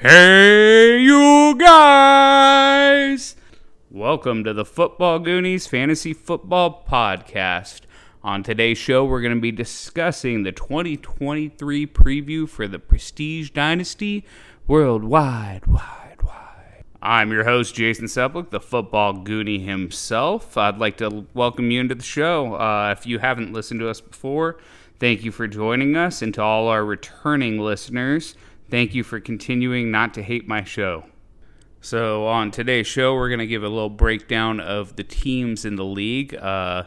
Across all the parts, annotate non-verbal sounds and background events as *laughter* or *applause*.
Hey, you guys! Welcome to the Football Goonies Fantasy Football Podcast. On today's show, we're going to be discussing the 2023 preview for the Prestige Dynasty worldwide. Wide, wide. I'm your host, Jason Seplick, the football goonie himself. I'd like to welcome you into the show. Uh, if you haven't listened to us before, thank you for joining us. And to all our returning listeners, Thank you for continuing not to hate my show. So, on today's show, we're going to give a little breakdown of the teams in the league. Uh,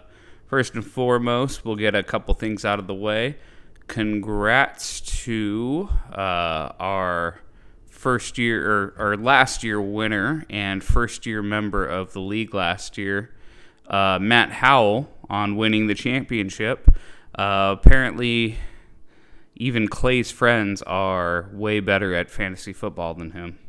first and foremost, we'll get a couple things out of the way. Congrats to uh, our first year or, or, last year winner and first year member of the league last year, uh, Matt Howell, on winning the championship. Uh, apparently, even Clay's friends are way better at fantasy football than him.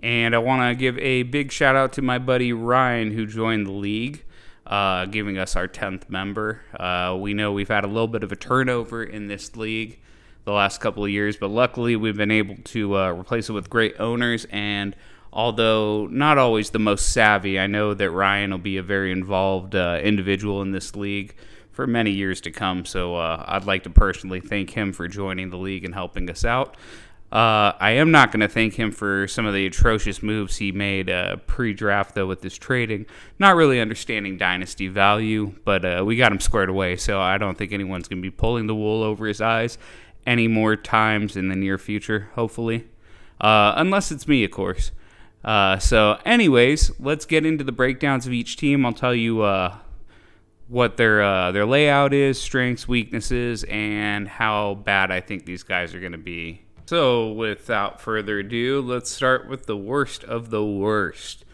And I want to give a big shout out to my buddy Ryan who joined the league, uh, giving us our 10th member. Uh, we know we've had a little bit of a turnover in this league the last couple of years, but luckily we've been able to uh, replace it with great owners. And although not always the most savvy, I know that Ryan will be a very involved uh, individual in this league for many years to come. So uh, I'd like to personally thank him for joining the league and helping us out. Uh, I am not going to thank him for some of the atrocious moves he made uh, pre-draft, though, with his trading. Not really understanding dynasty value, but uh, we got him squared away. So I don't think anyone's going to be pulling the wool over his eyes any more times in the near future. Hopefully, uh, unless it's me, of course. Uh, so, anyways, let's get into the breakdowns of each team. I'll tell you what their uh, their layout is, strengths, weaknesses, and how bad I think these guys are going to be. So, without further ado, let's start with the worst of the worst.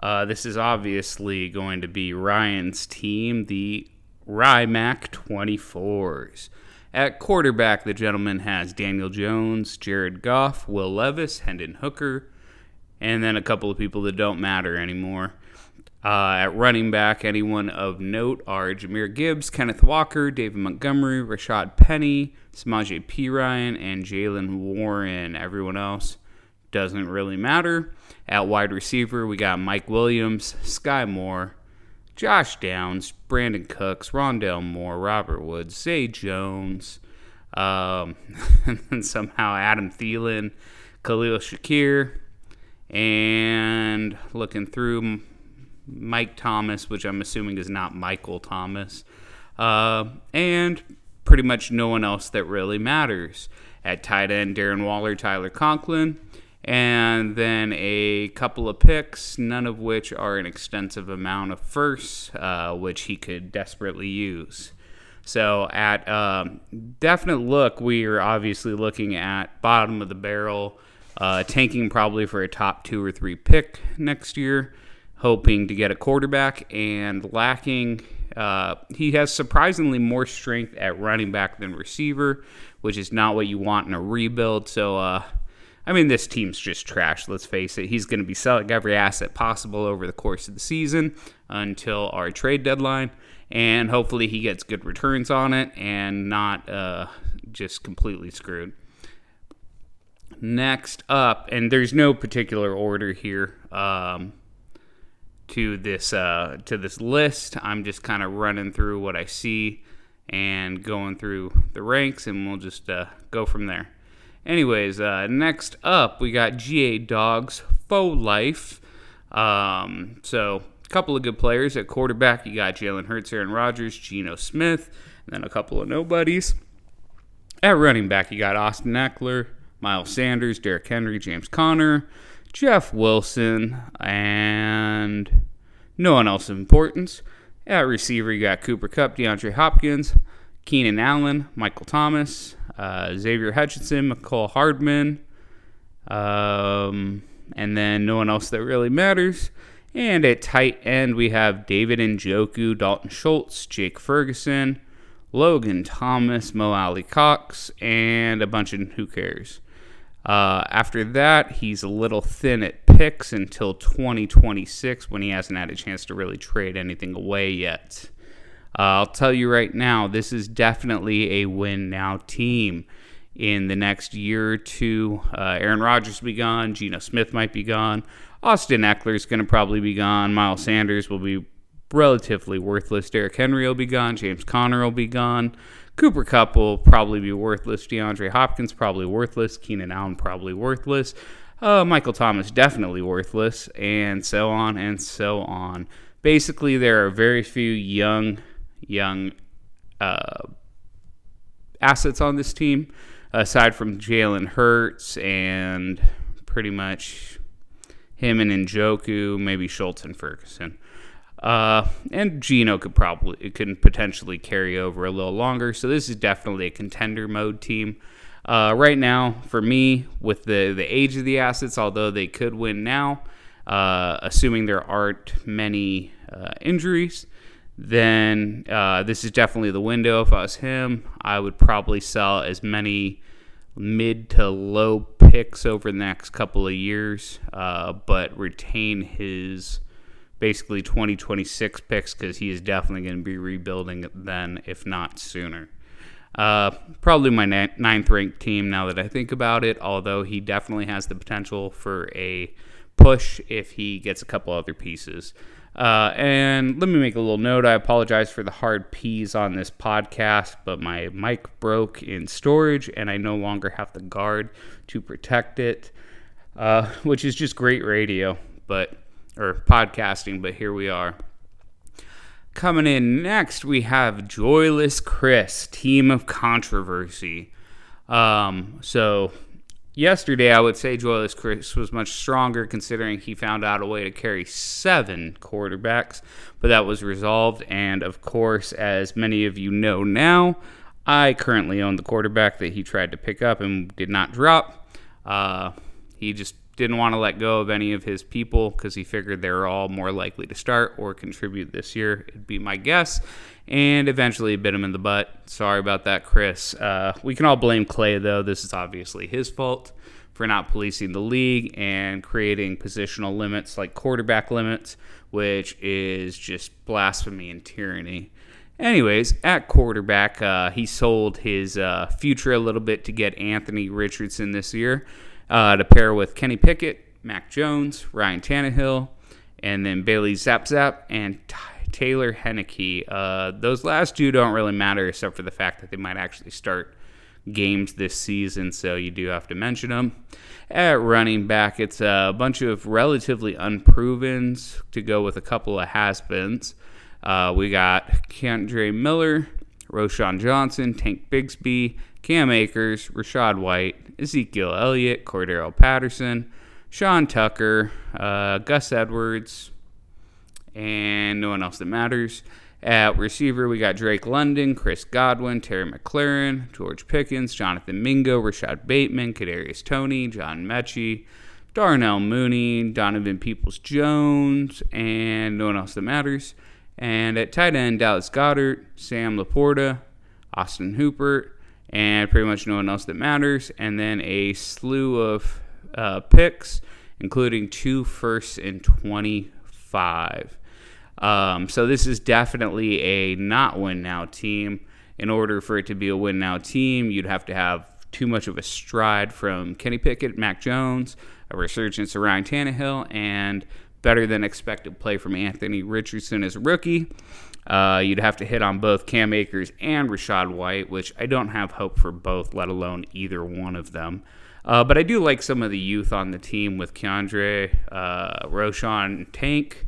Uh, this is obviously going to be Ryan's team, the Rymac 24s. At quarterback, the gentleman has Daniel Jones, Jared Goff, Will Levis, Hendon Hooker, and then a couple of people that don't matter anymore. Uh, at running back, anyone of note are Jahmyr Gibbs, Kenneth Walker, David Montgomery, Rashad Penny, Samaje Ryan, and Jaylen Warren. Everyone else doesn't really matter. At wide receiver, we got Mike Williams, Skyy Moore, Josh Downs, Brandin Cooks, Rondale Moore, Robert Woods, Zay Jones, um, *laughs* and then somehow Adam Thielen, Khalil Shakir, and looking through Mike Thomas, which I'm assuming is not Michael Thomas, uh, and pretty much no one else that really matters. At tight end, Darren Waller, Tyler Conklin, and then a couple of picks, none of which are an extensive amount of firsts, uh, which he could desperately use. So, at um, definite look, we are obviously looking at bottom of the barrel, uh, tanking probably for a top two or three pick next year hoping to get a quarterback and lacking. Uh, he has surprisingly more strength at running back than receiver, which is not what you want in a rebuild. So, uh, I mean, this team's just trash, let's face it. He's going to be selling every asset possible over the course of the season until our trade deadline. And hopefully, he gets good returns on it and not uh, just completely screwed. Next up, and there's no particular order here. Um, to this uh, to this list. I'm just kind of running through what I see and going through the ranks, and we'll just uh, go from there. Anyways, uh, next up we got GA Dogs Faux Life. Um, so a couple of good players at quarterback. You got Jalen Hurts, Aaron Rodgers, Geno Smith, and then a couple of nobodies. At running back, you got Austin Ekeler, Miles Sanders, Derrick Henry, James Conner. Jeff Wilson, and no one else of importance. At receiver, you got Cooper Kupp, DeAndre Hopkins, Keenan Allen, Michael Thomas, uh, Xavier Hutchinson, Mecole Hardman, um, and then no one else that really matters. And at tight end, we have David Njoku, Dalton Schultz, Jake Ferguson, Logan Thomas, Mo Alie-Cox, and a bunch of who cares. Uh, after that, he's a little thin at picks until 2026 when he hasn't had a chance to really trade anything away yet. Uh, I'll tell you right now, this is definitely a win now team. in the next year or two. Uh, Aaron Rodgers will be gone. Geno Smith might be gone. Austin Ekeler is going to probably be gone. Miles Sanders will be relatively worthless. Derrick Henry will be gone. James Conner will be gone. Cooper Kupp will probably be worthless. DeAndre Hopkins probably worthless. Keenan Allen probably worthless. Uh, Michael Thomas definitely worthless, and so on and so on. Basically, there are very few young, young uh, assets on this team, aside from Jalen Hurts and pretty much him and Njoku, maybe Schultz and Ferguson. Uh, and Geno could probably can potentially carry over a little longer. So this is definitely a contender mode team. Uh, right now, for me, with the the age of the assets, although they could win now, uh, assuming there aren't many uh, injuries, then uh, this is definitely the window. If I was him, I would probably sell as many mid to low picks over the next couple of years, uh, but retain his basically 2026 picks because he is definitely going to be rebuilding then, if not sooner. Uh, probably my ninth ranked team now that I think about it, although he definitely has the potential for a push if he gets a couple other pieces. Uh, and let me make a little note. I apologize for the hard P's on this podcast, but my mic broke in storage and I no longer have the guard to protect it, uh, *laughs* which is just great radio. But or podcasting, but here we are. Coming in next, we have Joyless Chris, Team of Controversy. Um, so, yesterday, I would say Joyless Chris was much stronger considering he found out a way to carry seven quarterbacks, but that was resolved. And of course, as many of you know now, I currently own the quarterback that he tried to pick up and did not drop. Uh, he just didn't want to let go of any of his people because he figured they were all more likely to start or contribute this year. It'd be my guess. And eventually bit him in the butt. Sorry about that, Chris. Uh, we can all blame Clay, though. This is obviously his fault for not policing the league and creating positional limits like quarterback limits, which is just blasphemy and tyranny. Anyways, at quarterback, uh, he sold his uh, future a little bit to get Anthony Richardson this year uh, to pair with Kenny Pickett, Mac Jones, Ryan Tannehill, and then Bailey Zappe and T- Taylor Heinicke. Uh, those last two don't really matter except for the fact that they might actually start games this season, so you do have to mention them. At running back, it's a bunch of relatively unprovens to go with a couple of has-beens. Uh, we got Kendre Miller, Roschon Johnson, Tank Bigsby, Cam Akers, Rachaad White, Ezekiel Elliott, Cordarrelle Patterson, Sean Tucker, uh, Gus Edwards, and no one else that matters. At receiver, we got Drake London, Chris Godwin, Terry McLaurin, George Pickens, Jonathan Mingo, Rashod Bateman, Kadarius Toney, John Metchie, Darnell Mooney, Donovan Peoples Jones, and no one else that matters. And at tight end, Dallas Goedert, Sam LaPorta, Austin Hooper, and pretty much no one else that matters. And then a slew of uh, picks, including two firsts in 25. Um, so this is definitely a not win now team. In order for it to be a win now team, you'd have to have too much of a stride from Kenny Pickett, Mac Jones, a resurgence of Ryan Tannehill, and better than expected play from Anthony Richardson as a rookie. Uh, you'd have to hit on both Cam Akers and Rachaad White, which I don't have hope for both, let alone either one of them. Uh, but I do like some of the youth on the team with Keandre, uh, Roschon, Tank.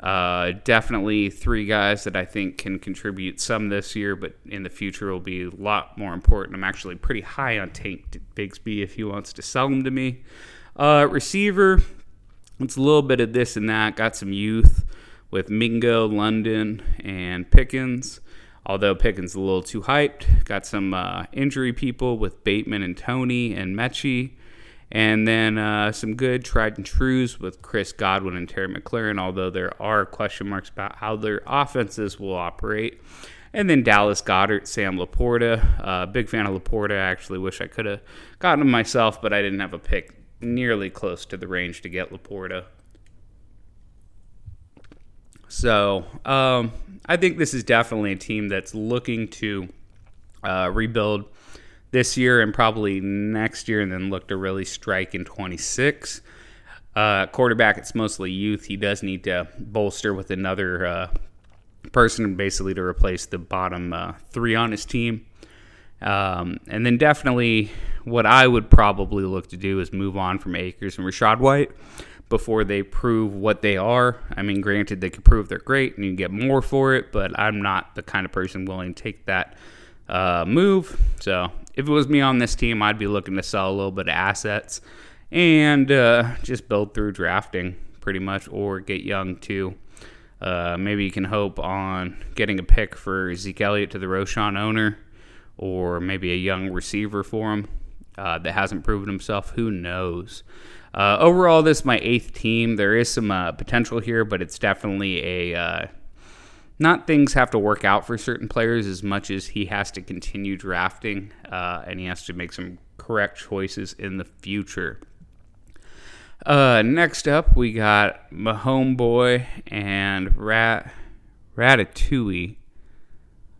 Uh, definitely three guys that I think can contribute some this year, but in the future will be a lot more important. I'm actually pretty high on Tank Bigsby if he wants to sell him to me. Uh, receiver, it's a little bit of this and that. Got some youth with Mingo, London, and Pickens. Although Pickens is a little too hyped, got some uh, injury people with Bateman and Toney and Metchie, and then uh, some good tried and trues with Chris Godwin and Terry McLaurin. Although there are question marks about how their offenses will operate. And then Dallas Goedert, Sam LaPorta. Uh, big fan of LaPorta. I actually wish I could have gotten him myself, but I didn't have a pick nearly close to the range to get LaPorta. So um, I think this is definitely a team that's looking to uh, rebuild this year and probably next year, and then look to really strike in 26. Uh, quarterback, it's mostly youth. He does need to bolster with another uh, person, basically to replace the bottom uh, three on his team. Um, and then definitely, what I would probably look to do is move on from Akers and Rachaad White before they prove what they are. I mean, granted, they could prove they're great and you get more for it, but I'm not the kind of person willing to take that uh, move. So if it was me on this team, I'd be looking to sell a little bit of assets and uh, just build through drafting pretty much, or get young too. Uh, maybe you can hope on getting a pick for Zeke Elliott to the Roschon owner, or maybe a young receiver for him uh, that hasn't proven himself. Who knows? Uh, overall, this is my eighth team. There is some uh, potential here, but it's definitely a uh, not things have to work out for certain players as much as he has to continue drafting uh, and he has to make some correct choices in the future. Uh, next up, we got Mahomeboy and Rat Ratatouille.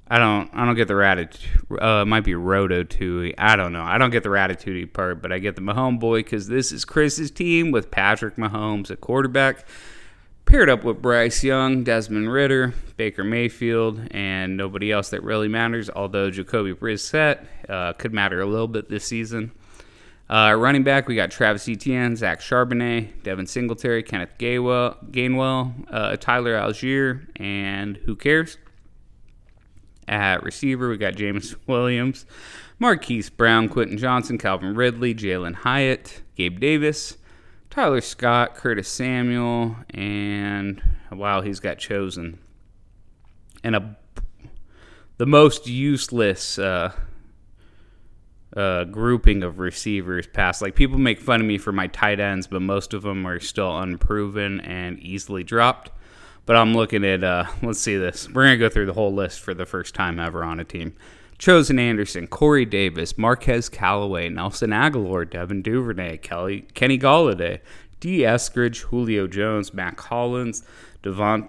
I don't I don't get the Ratatouille. Uh, it might be Rototouille. I don't know. I don't get the Ratatouille part, but I get the Mahomeboy because this is Chris's team with Patrick Mahomes at quarterback, paired up with Bryce Young, Desmond Ridder, Baker Mayfield, and nobody else that really matters. Although Jacoby Brissett uh, could matter a little bit this season. Uh, running back, we got Travis Etienne, Zach Charbonnet, Devin Singletary, Kenneth Gainwell, Gainwell uh, Tyler Allgeier, and who cares? At receiver, we got James *laughs* Williams, Marquise Brown, Quentin Johnston, Calvin Ridley, Jalin Hyatt, Gabe Davis, Tyler Scott, Curtis Samuel, and wow, he's got chosen. And a the most useless uh, uh, grouping of receivers past. Like people make fun of me for my tight ends, but most of them are still unproven and easily dropped. But I'm looking at uh, let's see this. We're gonna go through the whole list for the first time ever on a team. Chosen Anderson, Corey Davis, Marquez Callaway, Nelson Agholor, Devin Duvernay, Kelly, Kenny Golladay, D. Eskridge, Julio Jones, Mack Hollins, Devon,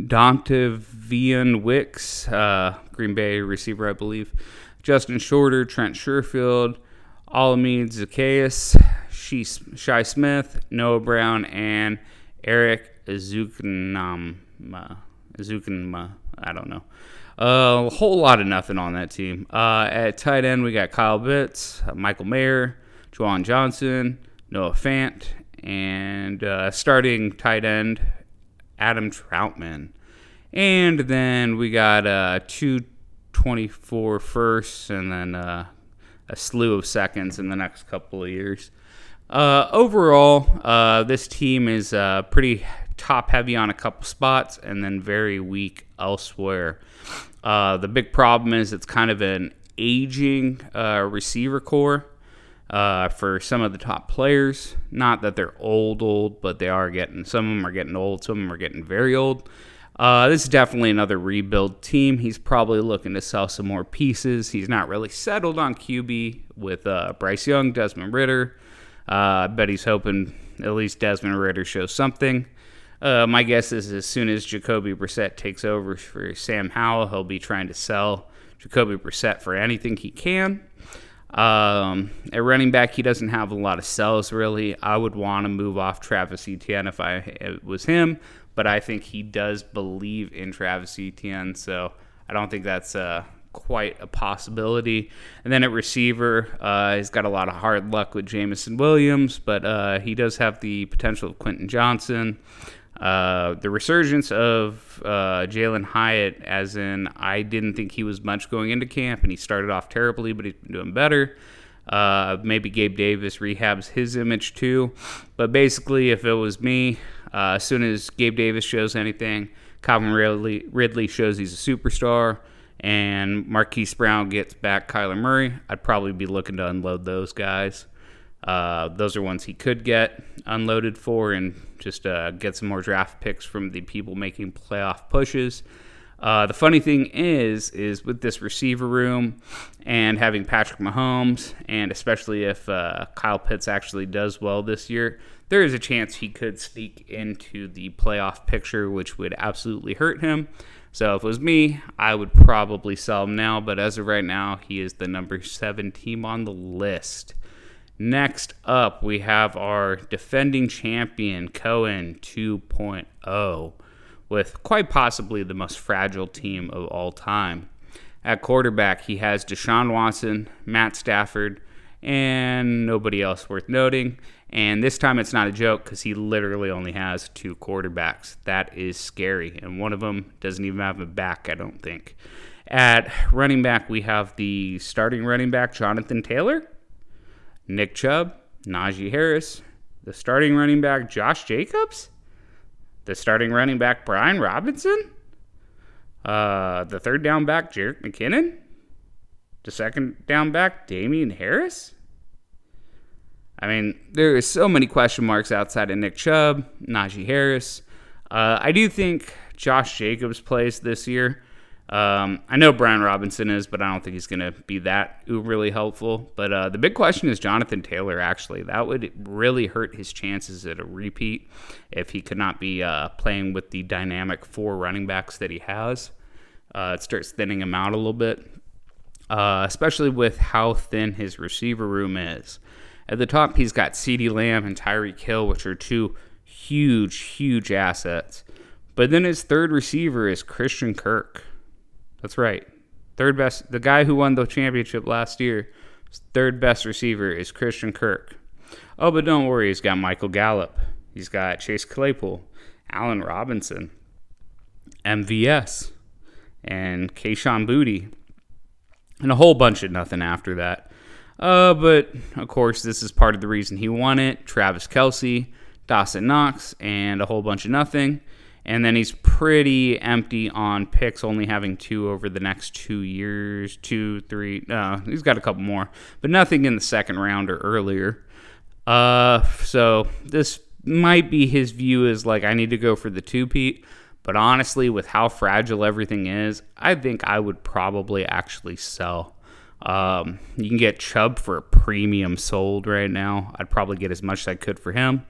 Dontayvion Wicks, uh, Green Bay receiver, I believe, Justin Shorter, Trent Sherfield, Olamide Zaccheaus, Shi Smith, Noah Brown, and Erik Ezukanma. Ezukanma. I don't know. Uh, a whole lot of nothing on that team. Uh, at tight end, we got Kyle Pitts, uh, Michael Mayer, Juwan Johnson, Noah Fant, and uh, starting tight end, Adam Trautman. And then we got uh, two 24 firsts and then uh, a slew of seconds in the next couple of years. Uh, overall, uh, this team is uh, pretty top heavy on a couple spots and then very weak elsewhere. Uh, the big problem is it's kind of an aging uh, receiver core. for some of the top players, not that they're old, old, but they are getting. Some of them are getting old. Some of them are getting very old. Uh, this is definitely another rebuild team. He's probably looking to sell some more pieces. He's not really settled on QB with uh, Bryce Young, Desmond Ridder. Uh, I bet he's hoping at least Desmond Ridder shows something. Uh, my guess is as soon as Jacoby Brissett takes over for Sam Howell, he'll be trying to sell Jacoby Brissett for anything he can. Um, at running back, he doesn't have a lot of sells really. I would want to move off Travis Etienne if I it was him but I think he does believe in Travis Etienne, so I don't think that's uh, quite a possibility. And then at receiver, uh, he's got a lot of hard luck with Jameson Williams, but uh, he does have the potential of Quentin Johnston. Uh, the resurgence of uh, Jalin Hyatt, as in, I didn't think he was much going into camp, and he started off terribly, but he's been doing better. Uh, maybe Gabe Davis rehabs his image too. But basically, if it was me, uh, as soon as Gabe Davis shows anything, Calvin Ridley, Ridley shows he's a superstar, and Marquise Brown gets back Kyler Murray, I'd probably be looking to unload those guys. Uh, those are ones he could get unloaded for and just uh, get some more draft picks from the people making playoff pushes. Uh, the funny thing is, is with this receiver room and having Patrick Mahomes, and especially if uh, Kyle Pitts actually does well this year, there is a chance he could sneak into the playoff picture, which would absolutely hurt him. So if it was me, I would probably sell him now. But as of right now, he is the number seven team on the list. Next up, we have our defending champion, Cohen 2.0, with quite possibly the most fragile team of all time. At quarterback, he has Deshaun Watson, Matt Stafford, and nobody else worth noting. And this time it's not a joke because he literally only has two quarterbacks. That is scary. And one of them doesn't even have a back, I don't think. At running back, we have the starting running back, Jonathan Taylor, Nick Chubb, Najee Harris, the starting running back, Josh Jacobs, the starting running back, Brian Robinson, uh, the third down back, Jerick McKinnon, the second down back, Damien Harris. I mean, there are so many question marks outside of Nick Chubb, Najee Harris. Uh, I do think Josh Jacobs plays this year. Um, I know Brian Robinson is, but I don't think he's going to be that really helpful. But uh, the big question is Jonathan Taylor, actually. That would really hurt his chances at a repeat if he could not be uh, playing with the dynamic four running backs that he has. Uh, it starts thinning him out a little bit uh, especially with how thin his receiver room is. At the top, he's got CeeDee Lamb and Tyreek Hill, which are two huge, huge assets. But then his third receiver is Christian Kirk. That's right. Third best, the guy who won the championship last year, third best receiver is Christian Kirk. Oh, but don't worry, he's got Michael Gallup. He's got Chase Claypool, Allen Robinson, MVS, and Kayshon Boutte and a whole bunch of nothing after that. Uh, but of course, this is part of the reason he won it. Travis Kelce, Dawson Knox, and a whole bunch of nothing. And then he's pretty empty on picks, only having two over the next two years, two, three. No, he's got a couple more, but nothing in the second round or earlier. Uh, so this might be his view is like I need to go for the two Pete. But honestly, with how fragile everything is, I think I would probably actually sell. Um, you can get Chubb for a premium sold right now. I'd probably get as much as I could for him.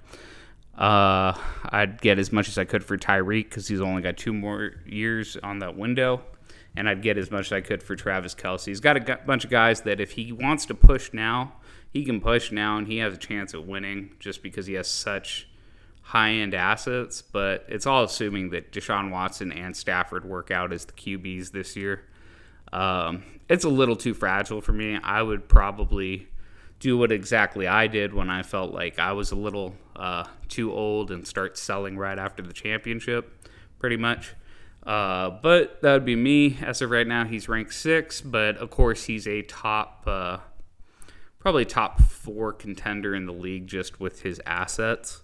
Uh, I'd get as much as I could for Tyreek because he's only got two more years on that window. And I'd get as much as I could for Travis Kelce. He's got a bunch of guys that if he wants to push now, he can push now and he has a chance at winning just because he has such high end assets, but it's all assuming that Deshaun Watson and Stafford work out as the QBs this year. Um, it's a little too fragile for me. I would probably do what exactly I did when I felt like I was a little uh, too old and start selling right after the championship, pretty much. Uh, but that would be me. As of right now, he's ranked six, but of course, he's a top, uh, probably top four contender in the league just with his assets.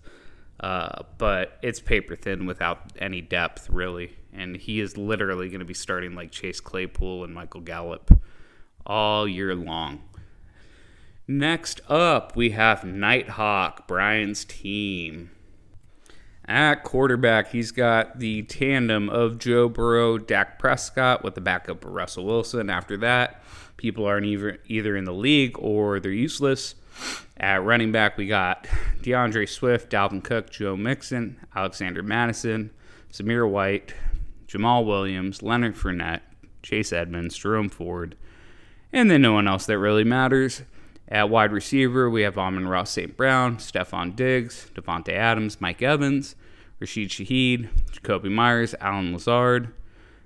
Uh, but it's paper thin without any depth, really. And he is literally going to be starting like Chase Claypool and Michael Gallup all year long. Next up, we have Nighthawk, Brian's team. At quarterback, he's got the tandem of Joe Burrow, Dak Prescott with the backup of Russell Wilson. After that, people aren't either, either in the league or they're useless. At running back, we got D'Andre Swift, Dalvin Cook, Joe Mixon, Alexander Mattison, Zamir White, Jamaal Williams, Leonard Fournette, Chase Edmonds, Jerome Ford, and then no one else that really matters. At wide receiver, we have Amon-Ra St. Brown, Stefon Diggs, Davante Adams, Mike Evans, Rashid Shaheed, Jakobi Meyers, Allen Lazard,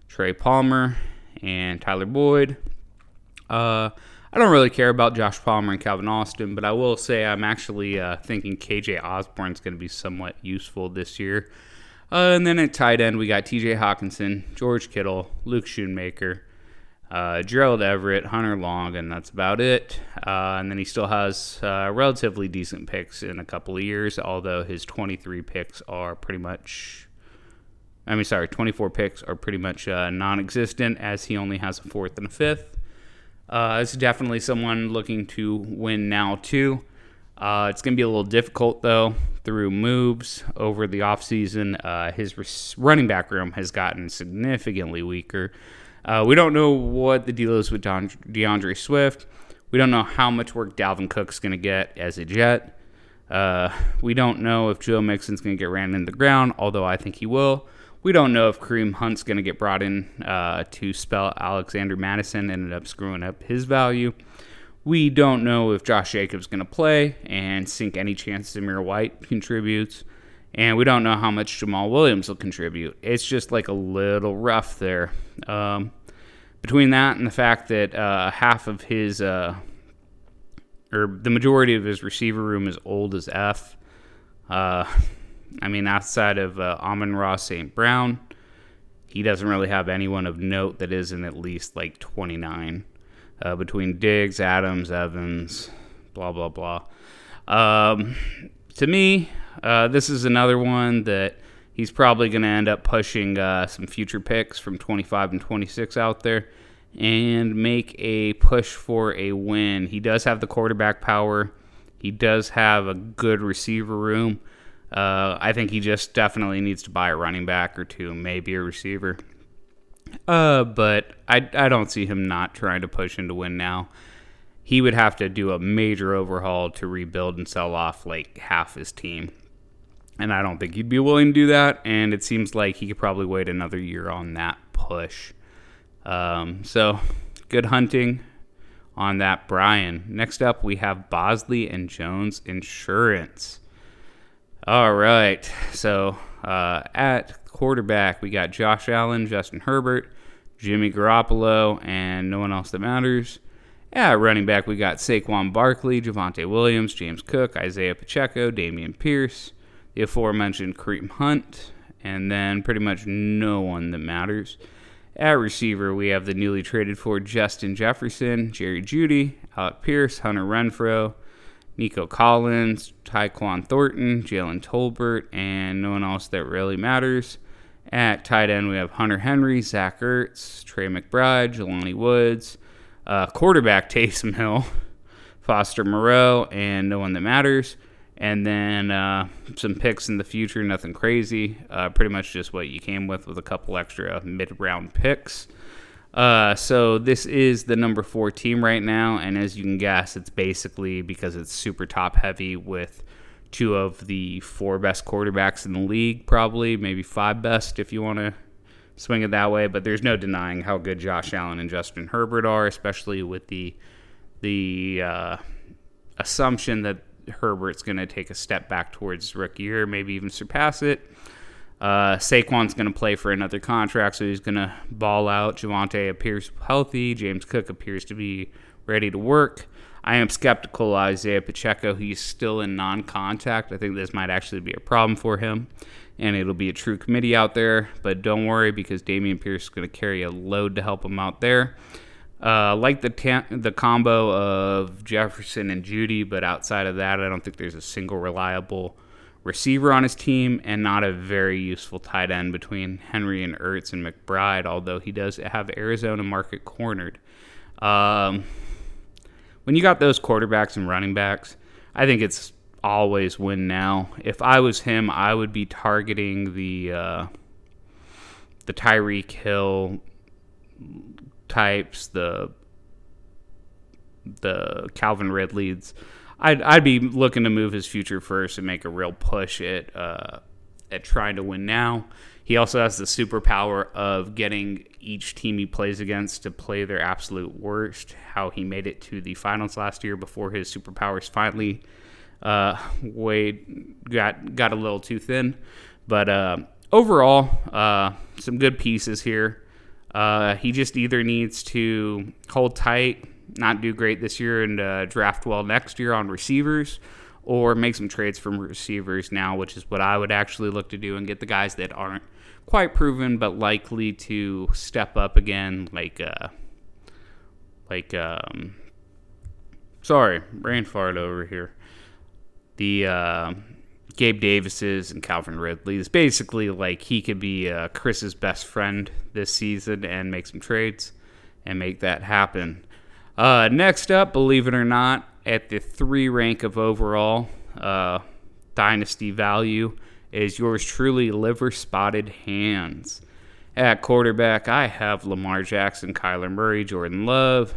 Trey Palmer, and Tyler Boyd. Uh, I don't really care about Josh Palmer and Calvin Austin, but I will say I'm actually uh, thinking KJ Osborn is going to be somewhat useful this year. Uh, and then at tight end, we got TJ Hockenson, George Kittle, Luke Schoonmaker, uh, Gerald Everett, Hunter Long, and that's about it. Uh, and then he still has uh, relatively decent picks in a couple of years, although his 23 picks are pretty much. I mean, sorry, 24 picks are pretty much uh, non existent as he only has a fourth and a fifth. Uh, it's definitely someone looking to win now, too. Uh, it's going to be a little difficult, though, through moves over the offseason. Uh, his running back room has gotten significantly weaker. Uh, we don't know what the deal is with Don- D'Andre Swift. We don't know how much work Dalvin Cook's going to get as a Jet. Uh, we don't know if Joe Mixon's going to get ran in the ground, although I think he will. We don't know if Kareem Hunt's going to get brought in uh, to spell Alexander Mattison, ended up screwing up his value. We don't know if Josh Jacobs going to play and sink any chance Zamir White contributes. And we don't know how much Jamaal Williams will contribute. It's just like a little rough there. Um, between that and the fact that uh, half of his, uh, or the majority of his receiver room is old as F. Uh, I mean, outside of uh, Amon-Ra St. Brown, he doesn't really have anyone of note that isn't at least like 29 uh, between Diggs, Adams, Evans, blah, blah, blah. Um, to me, uh, this is another one that he's probably going to end up pushing uh, some future picks from 25 and 26 out there and make a push for a win. He does have the quarterback power, he does have a good receiver room. Uh, I think he just definitely needs to buy a running back or two, maybe a receiver. Uh, but I, I don't see him not trying to push into win now. He would have to do a major overhaul to rebuild and sell off like half his team. And I don't think he'd be willing to do that. And it seems like he could probably wait another year on that push. Um, so good hunting on that, Brian. Next up, we have Bosley and Jones Insurance. All right. So uh, at quarterback, we got Josh Allen, Justin Herbert, Jimmy Garoppolo, and no one else that matters. At running back, we got Saquon Barkley, Javonte Williams, James Cook, Isaiah Pacheco, Dameon Pierce, the aforementioned Kareem Hunt, and then pretty much no one that matters. At receiver, we have the newly traded for Justin Jefferson, Jerry Jeudy, Alec Pierce, Hunter Renfrow, Nico Collins, Tyquan Thornton, Jalen Tolbert, and no one else that really matters. At tight end, we have Hunter Henry, Zach Ertz, Trey McBride, Jelani Woods, uh, quarterback *laughs* Taysom Hill, Foster Moreau, and no one that matters. And then uh, some picks in the future, nothing crazy. Uh, pretty much just what you came with, with a couple extra mid round picks. Uh, so this is the number four team right now, and as you can guess, it's basically because it's super top heavy with two of the four best quarterbacks in the league, probably maybe five best if you want to swing it that way. But there's no denying how good Josh Allen and Justin Herbert are, especially with the the uh, assumption that Herbert's going to take a step back towards rookie year, maybe even surpass it. Uh, Saquon's going to play for another contract, so he's going to ball out. Javonte appears healthy. James Cook appears to be ready to work. I am skeptical Isaiah Pacheco. He's still in non contact. I think this might actually be a problem for him, and it'll be a true committee out there. But don't worry because Dameon Pierce is going to carry a load to help him out there. Uh, like the ta- the combo of Jefferson and Jeudy, but outside of that, I don't think there's a single reliable receiver on his team and not a very useful tight end between Henry and Ertz and McBride, although he does have Arizona market cornered. Um, when you got those quarterbacks and running backs, I think it's always win now. If I was him, I would be targeting the uh, the Tyreek Hill types, the the Calvin Ridleys I'd I'd be looking to move his future first and make a real push at uh, at trying to win now. He also has the superpower of getting each team he plays against to play their absolute worst. How he made it to the finals last year before his superpowers finally uh, got got a little too thin. But uh, overall, uh, some good pieces here. Uh, he just either needs to hold tight not do great this year and uh, draft well next year on receivers, or make some trades from receivers now, which is what I would actually look to do and get the guys that aren't quite proven but likely to step up again, like uh, like um, sorry, brain fart over here. The uh, Gabe Davis's and Calvin Ridley's basically like he could be uh, Chris's best friend this season and make some trades and make that happen. Uh, next up, believe it or not, at the three rank of overall uh, dynasty value is yours truly, liver spotted hands. At quarterback, I have Lamar Jackson, Kyler Murray, Jordan Love.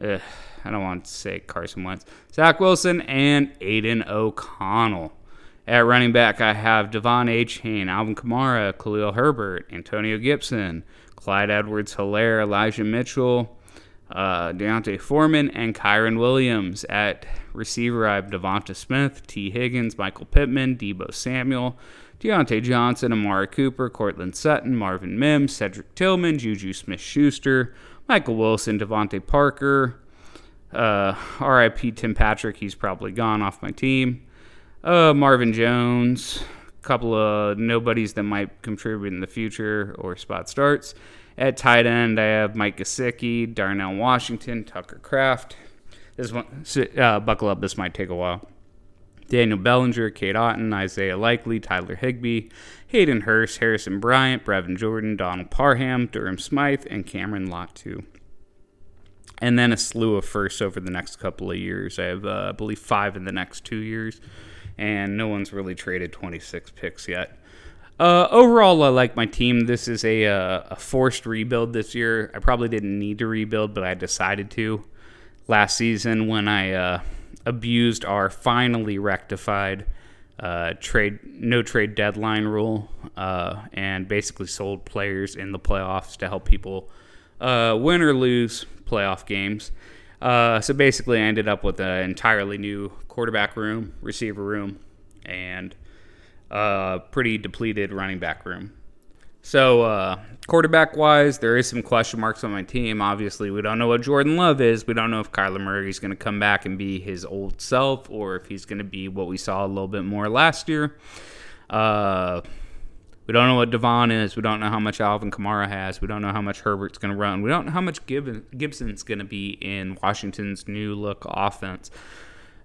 Ugh, I don't want to say Carson Wentz, Zach Wilson, and Aidan O'Connell. At running back, I have De'Von Achane, Alvin Kamara, Khalil Herbert, Antonio Gibson, Clyde Edwards Helaire, Elijah Mitchell, uh, D'Onta Foreman, and Kyren Williams. At receiver, I have Devonta Smith, Tee Higgins, Michael Pittman, Deebo Samuel, Diontae Johnson, Amari Cooper, Courtland Sutton, Marvin Mims, Cedric Tillman, Juju Smith Schuster, Michael Wilson, DeVante Parker, uh, RIP Tim Patrick, he's probably gone off my team. Uh, Marvin Jones, a couple of nobodies that might contribute in the future or spot starts. At tight end, I have Mike Gesicki, Darnell Washington, Tucker Kraft. This one, uh, buckle up. This might take a while. Daniel Bellinger, Cade Otton, Isaiah Likely, Tyler Higbee, Hayden Hurst, Harrison Bryant, Brevin Jordan, Donald Parham, Durham Smythe, and Cameron Latu. And then a slew of firsts over the next couple of years. I have, uh, I believe, five in the next two years and no one's really traded 26 picks yet. Uh, overall, I like my team. This is a, uh, a forced rebuild this year. I probably didn't need to rebuild, but I decided to last season when I uh, abused our finally rectified uh, trade no trade deadline rule uh, and basically sold players in the playoffs to help people uh, win or lose playoff games. So basically, I ended up with an entirely new quarterback room, receiver room, and a pretty depleted running back room. So, uh, quarterback wise, there is some question marks on my team. Obviously, we don't know what Jordan Love is. We don't know if Kyler Murray is going to come back and be his old self or if he's going to be what we saw a little bit more last year. Uh, we don't know what Devon is. We don't know how much Alvin Kamara has. We don't know how much Herbert's going to run. We don't know how much Gibson's going to be in Washington's new look offense.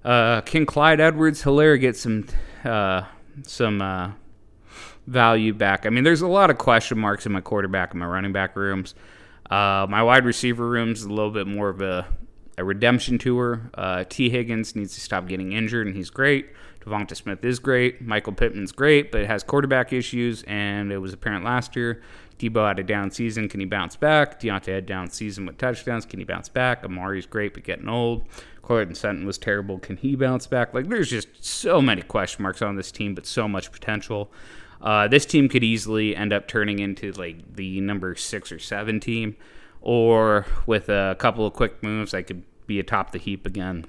Uh, can Clyde Edwards Helaire get some uh, some uh, value back? I mean, there's a lot of question marks in my quarterback and my running back rooms. Uh, my wide receiver rooms a little bit more of a, a redemption tour. Uh, Tee Higgins needs to stop getting injured, and he's great. Devonta Smith is great. Michael Pittman's great, but has quarterback issues, and it was apparent last year. Deebo had a down season. Can he bounce back? Diontae had a down season with touchdowns. Can he bounce back? Amari's great, but getting old. Courtland Sutton was terrible. Can he bounce back? Like, there's just so many question marks on this team, but so much potential. Uh, this team could easily end up turning into like the number six or seven team, or with a couple of quick moves, I could be atop the heap again.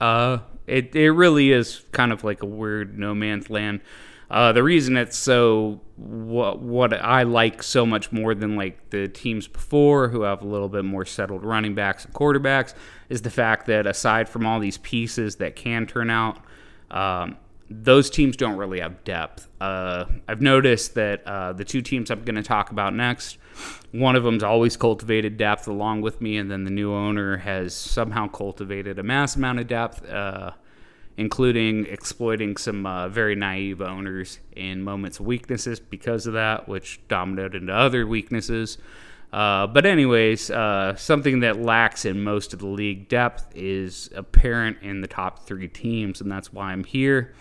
Uh, it it really is kind of like a weird no man's land. Uh, the reason it's so what what I like so much more than like the teams before who have a little bit more settled running backs and quarterbacks is the fact that aside from all these pieces that can turn out, um, those teams don't really have depth. Uh, I've noticed that uh, the two teams I'm going to talk about next, one of them's always cultivated depth along with me, and then the new owner has somehow cultivated a mass amount of depth, uh, including exploiting some uh, very naive owners in moments of weaknesses because of that, which dominated into other weaknesses. Uh, but anyways, uh, something that lacks in most of the league depth is apparent in the top three teams, and that's why I'm here.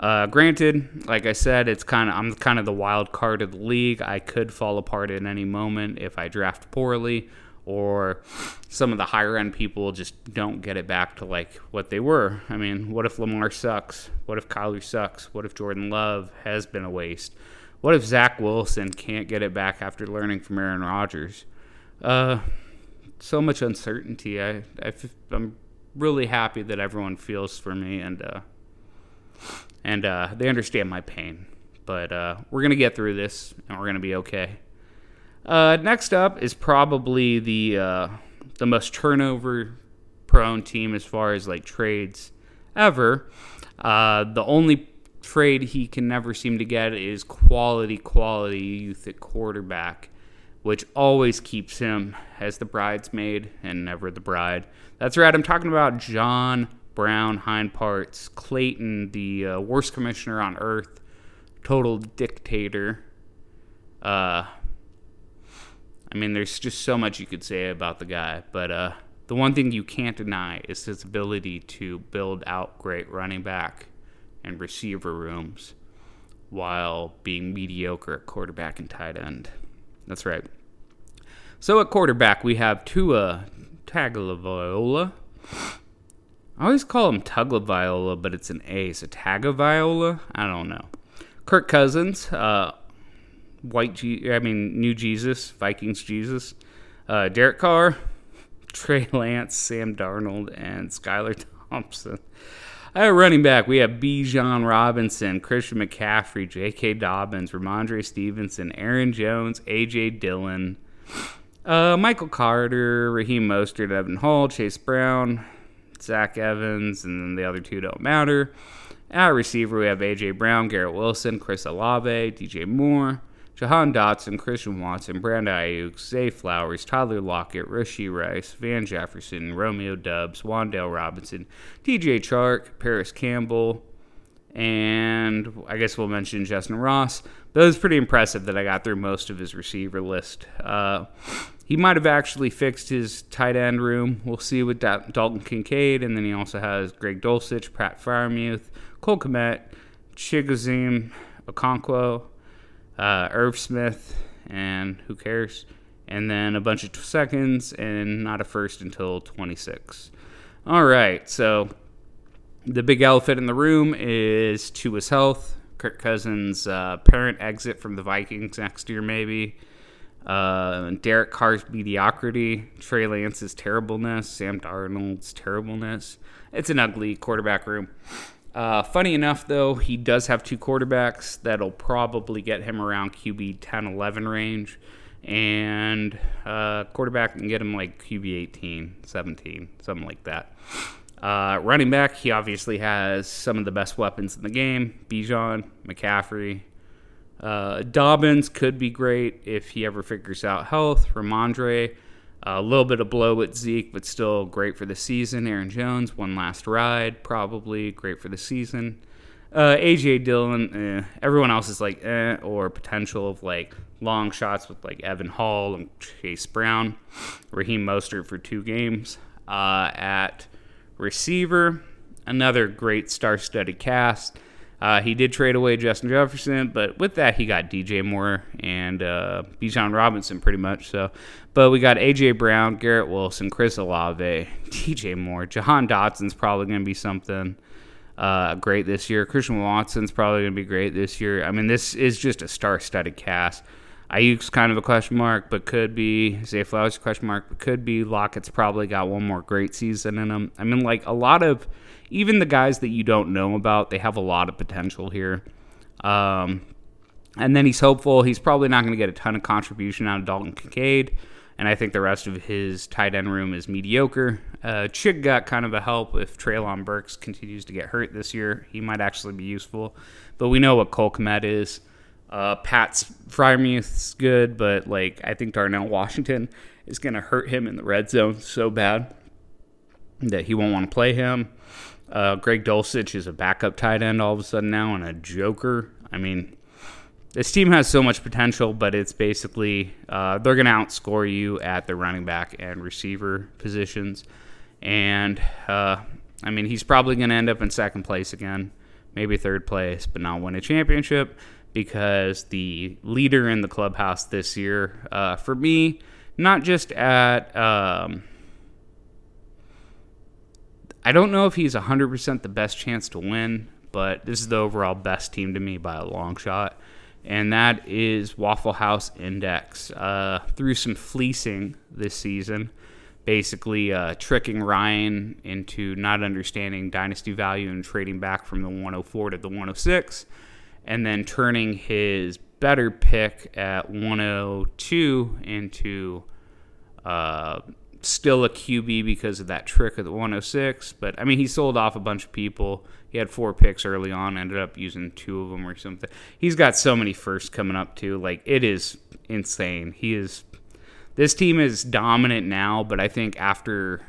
Uh, granted, like I said, it's kind of I'm kind of the wild card of the league. I could fall apart at any moment if I draft poorly, or some of the higher end people just don't get it back to like what they were. I mean, what if Lamar sucks? What if Kyler sucks? What if Jordan Love has been a waste? What if Zach Wilson can't get it back after learning from Aaron Rodgers? Uh, so much uncertainty. I, I I'm really happy that everyone feels for me and. Uh, and uh, they understand my pain. But uh, we're gonna get through this, and we're gonna be okay. Uh, next up is probably the uh, the most turnover prone team as far as like trades ever. Uh, the only trade he can never seem to get is quality, quality youth at quarterback, which always keeps him as the bridesmaid and never the bride. That's right. I'm talking about John Brown, hind parts, Clayton, the uh, worst commissioner on earth, total dictator. Uh, I mean, there's just so much you could say about the guy, but uh, the one thing you can't deny is his ability to build out great running back and receiver rooms while being mediocre at quarterback and tight end. That's right. So at quarterback, we have Tua Tagovailoa I always call him Tagovailoa, but it's an A. So Tagovailoa? I don't know. Kirk Cousins, uh, White G- I mean New Jesus, Vikings Jesus. Uh, Derek Carr, *laughs* Trey Lance, Sam Darnold, and Skylar *laughs* Thompson. At running back, we have Bijan Robinson, Christian McCaffrey, J.K. Dobbins, Rhamondre Stevenson, Aaron Jones, A.J. Dillon, uh, Michael Carter, Raheem Mostert, Evan Hall, Chase Brown, Zach Evans, and then the other two don't matter. At receiver, we have A.J. Brown, Garrett Wilson, Chris Olave, DJ Moore, Jahan Dotson, Christian Watson, Brandon Aiyuk, Zay Flowers, Tyler Lockett, Rashee Rice, Van Jefferson, Romeo Doubs, Wan'Dale Robinson, DJ Chark, Parris Campbell, and I guess we'll mention Justin Ross. But it was pretty impressive that I got through most of his receiver list. Uh, he might have actually fixed his tight end room. We'll see with Dalton Kincaid, and then he also has Greg Dulcich, Pat Freiermuth, Cole Kmet, Chigoziem, Okonkwo, uh, Irv Smith, and who cares? And then a bunch of seconds and not a first until 26. All right, so the big elephant in the room is Tua's health. Kirk Cousins' uh, parent exit from the Vikings next year, maybe. Uh, Derek Carr's mediocrity, Trey Lance's terribleness, Sam Darnold's terribleness. It's an ugly quarterback room. Uh, funny enough, though, he does have two quarterbacks that'll probably get him around QB 10 11 range. And uh, quarterback can get him like QB 18, 17, something like that. Uh, running back, he obviously has some of the best weapons in the game Bijan, McCaffrey. Uh, Dobbins could be great if he ever figures out health. Rhamondre, a little bit of blow with Zeke, but still great for the season. Aaron Jones, one last ride, probably great for the season. Uh, AJ Dillon, eh. everyone else is like eh, or potential of like long shots with like Evan Hull and Chase Brown, Raheem Mostert for two games. Uh, at receiver, another great star-studded cast. Uh, he did trade away Justin Jefferson, but with that he got DJ Moore and uh, Bijan Robinson pretty much. So, but we got AJ Brown, Garrett Wilson, Chris Olave, *laughs* DJ Moore, Jahan Dotson's probably going to be something uh, great this year. Christian Watson's probably going to be great this year. I mean, this is just a star-studded cast. Aiyuk's kind of a question mark, but could be. Zay Flowers question mark, but could be. Lockett's probably got one more great season in him. I mean, like a lot of even the guys that you don't know about, they have a lot of potential here. Um, and then he's hopeful. He's probably not going to get a ton of contribution out of Dalton Kincaid. And I think the rest of his tight end room is mediocre. Uh, Chig got kind of a help if Treylon Burks continues to get hurt this year. He might actually be useful. But we know what Cole Kmet is. Uh, Pat's Freiermuth's good, but like I think Darnell Washington is going to hurt him in the red zone so bad that he won't want to play him. Uh, Greg Dulcich is a backup tight end all of a sudden now and a joker. I mean, this team has so much potential, but it's basically uh, they're going to outscore you at the running back and receiver positions. And uh, I mean, he's probably going to end up in second place again, maybe third place, but not win a championship because the leader in the clubhouse this year, uh, for me, not just at. Um, I don't know if he's 100% the best chance to win, but this is the overall best team to me by a long shot. And that is Waffle House Index. Uh, through some fleecing this season, basically uh, tricking Ryan into not understanding dynasty value and trading back from the 104 to the 106, and then turning his better pick at 102 into uh, still a QB because of that trick of the 106. But I mean, he sold off a bunch of people. He had four picks early on, ended up using two of them or something. He's got so many firsts coming up too. Like it is insane. He is. This team is dominant now, but I think after.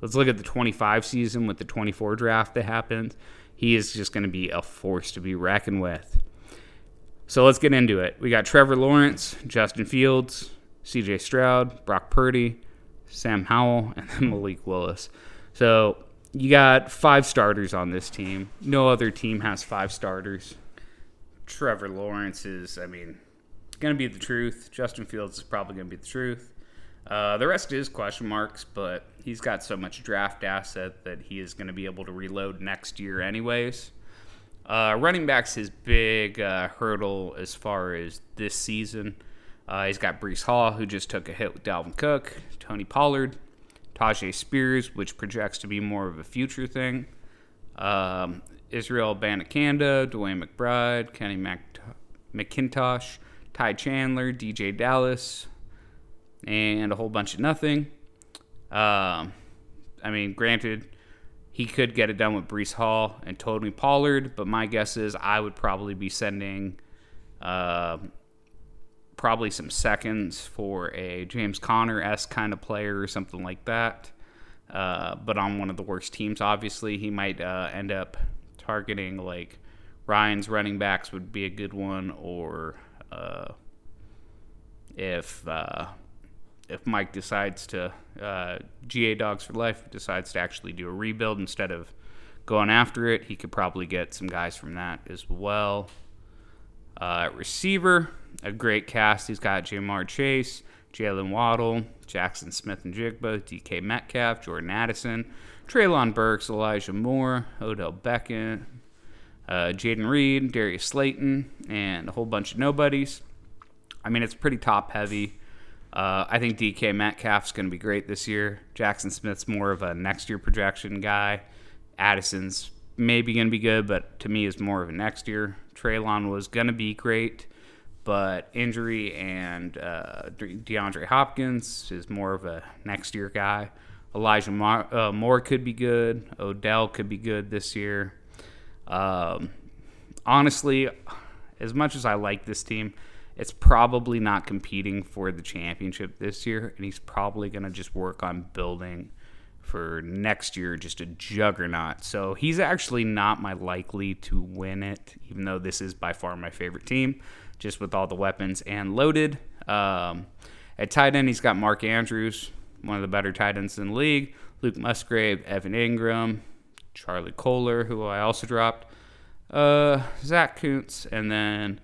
Let's look at the 25 season with the 24 draft that happened. He is just going to be a force to be reckoned with. So let's get into it. We got Trevor Lawrence, Justin Fields, CJ Stroud, Brock Purdy, Sam Howell, *laughs* and then Malik Willis. So you got five starters on this team. No other team has five starters. Trevor Lawrence is, I mean, going to be the truth. Justin Fields is probably going to be the truth. Uh, the rest is question marks, but he's got so much draft asset that he is going to be able to reload next year, anyways. Uh, running back's his big uh, hurdle as far as this season. Uh, he's got Breece Hall, who just took a hit with Dalvin Cook, Tony Pollard, Tyjae Spears, which projects to be more of a future thing. Um, Israel Abanikanda, DeWayne McBride, Kenny Mac- McIntosh, Ty Chandler, DeeJay Dallas, and a whole bunch of nothing. Um, I mean, granted, he could get it done with Breece Hall and Tony Pollard, but my guess is I would probably be sending uh, probably some seconds for a James Conner s kind of player or something like that. Uh, but on one of the worst teams, obviously, he might uh, end up targeting like Ryan's running backs would be a good one, or uh, if uh, if Mike decides to uh, GA Dogs for Life decides to actually do a rebuild instead of going after it, he could probably get some guys from that as well. Uh, receiver, a great cast. He's got Ja'Marr Chase, Jaylen Waddle, Jaxon Smith-Njigba, DK Metcalf, Jordan Addison, Treylon Burks, Elijah Moore, Odell Beckham, uh, Jayden Reed, Darius Slayton, and a whole bunch of nobodies. I mean, it's pretty top heavy. Uh, I think DK Metcalf's going to be great this year. Jaxon Smith's more of a next year projection guy. Addison's maybe going to be good, but to me is more of a next year. Treylon was going to be great, but injury and uh, DeAndre Hopkins is more of a next year guy. Elijah Moore, uh, Moore could be good. Odell could be good this year. Um, honestly, as much as I like this team, it's probably not competing for the championship this year, and he's probably going to just work on building for next year just a juggernaut. So he's actually not my likely to win it, even though this is by far my favorite team, just with all the weapons and loaded. Um, at tight end, he's got Mark Andrews, one of the better tight ends in the league, Luke Musgrave, Evan Engram, Charlie Kolar, who I also dropped, uh, Zach Kuntz, and then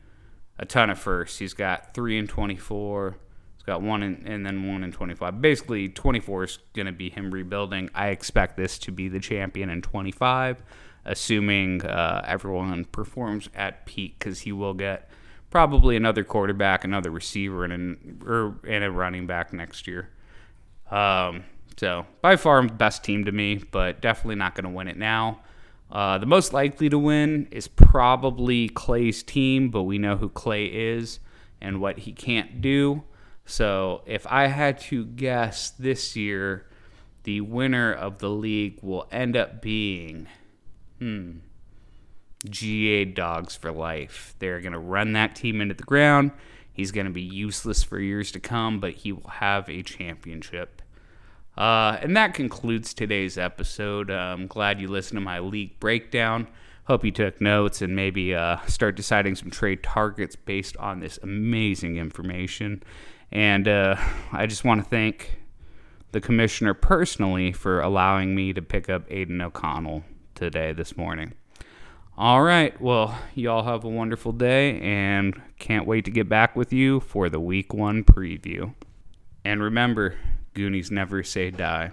a ton of firsts. He's got three and 24. He's got one in, and then one in 25. Basically, 24 is going to be him rebuilding. I expect this to be the champion in 25, assuming uh, everyone performs at peak, because he will get probably another quarterback, another receiver, and, an, or, and a running back next year. Um, so by far best team to me, but definitely not going to win it now. Uh, the most likely to win is probably Clay's team, but we know who Clay is and what he can't do. So if I had to guess this year, the winner of the league will end up being, hmm, GA Dogs for life. They're going to run that team into the ground. He's going to be useless for years to come, but he will have a championship. Uh, and that concludes today's episode. Uh, I'm glad you listened to my league breakdown. Hope you took notes and maybe uh, start deciding some trade targets based on this amazing information. And uh, I just want to thank the commissioner personally for allowing me to pick up Aidan O'Connell today, this morning. All right. Well, y'all have a wonderful day and can't wait to get back with you for the week one preview. And remember, Goonies never say die.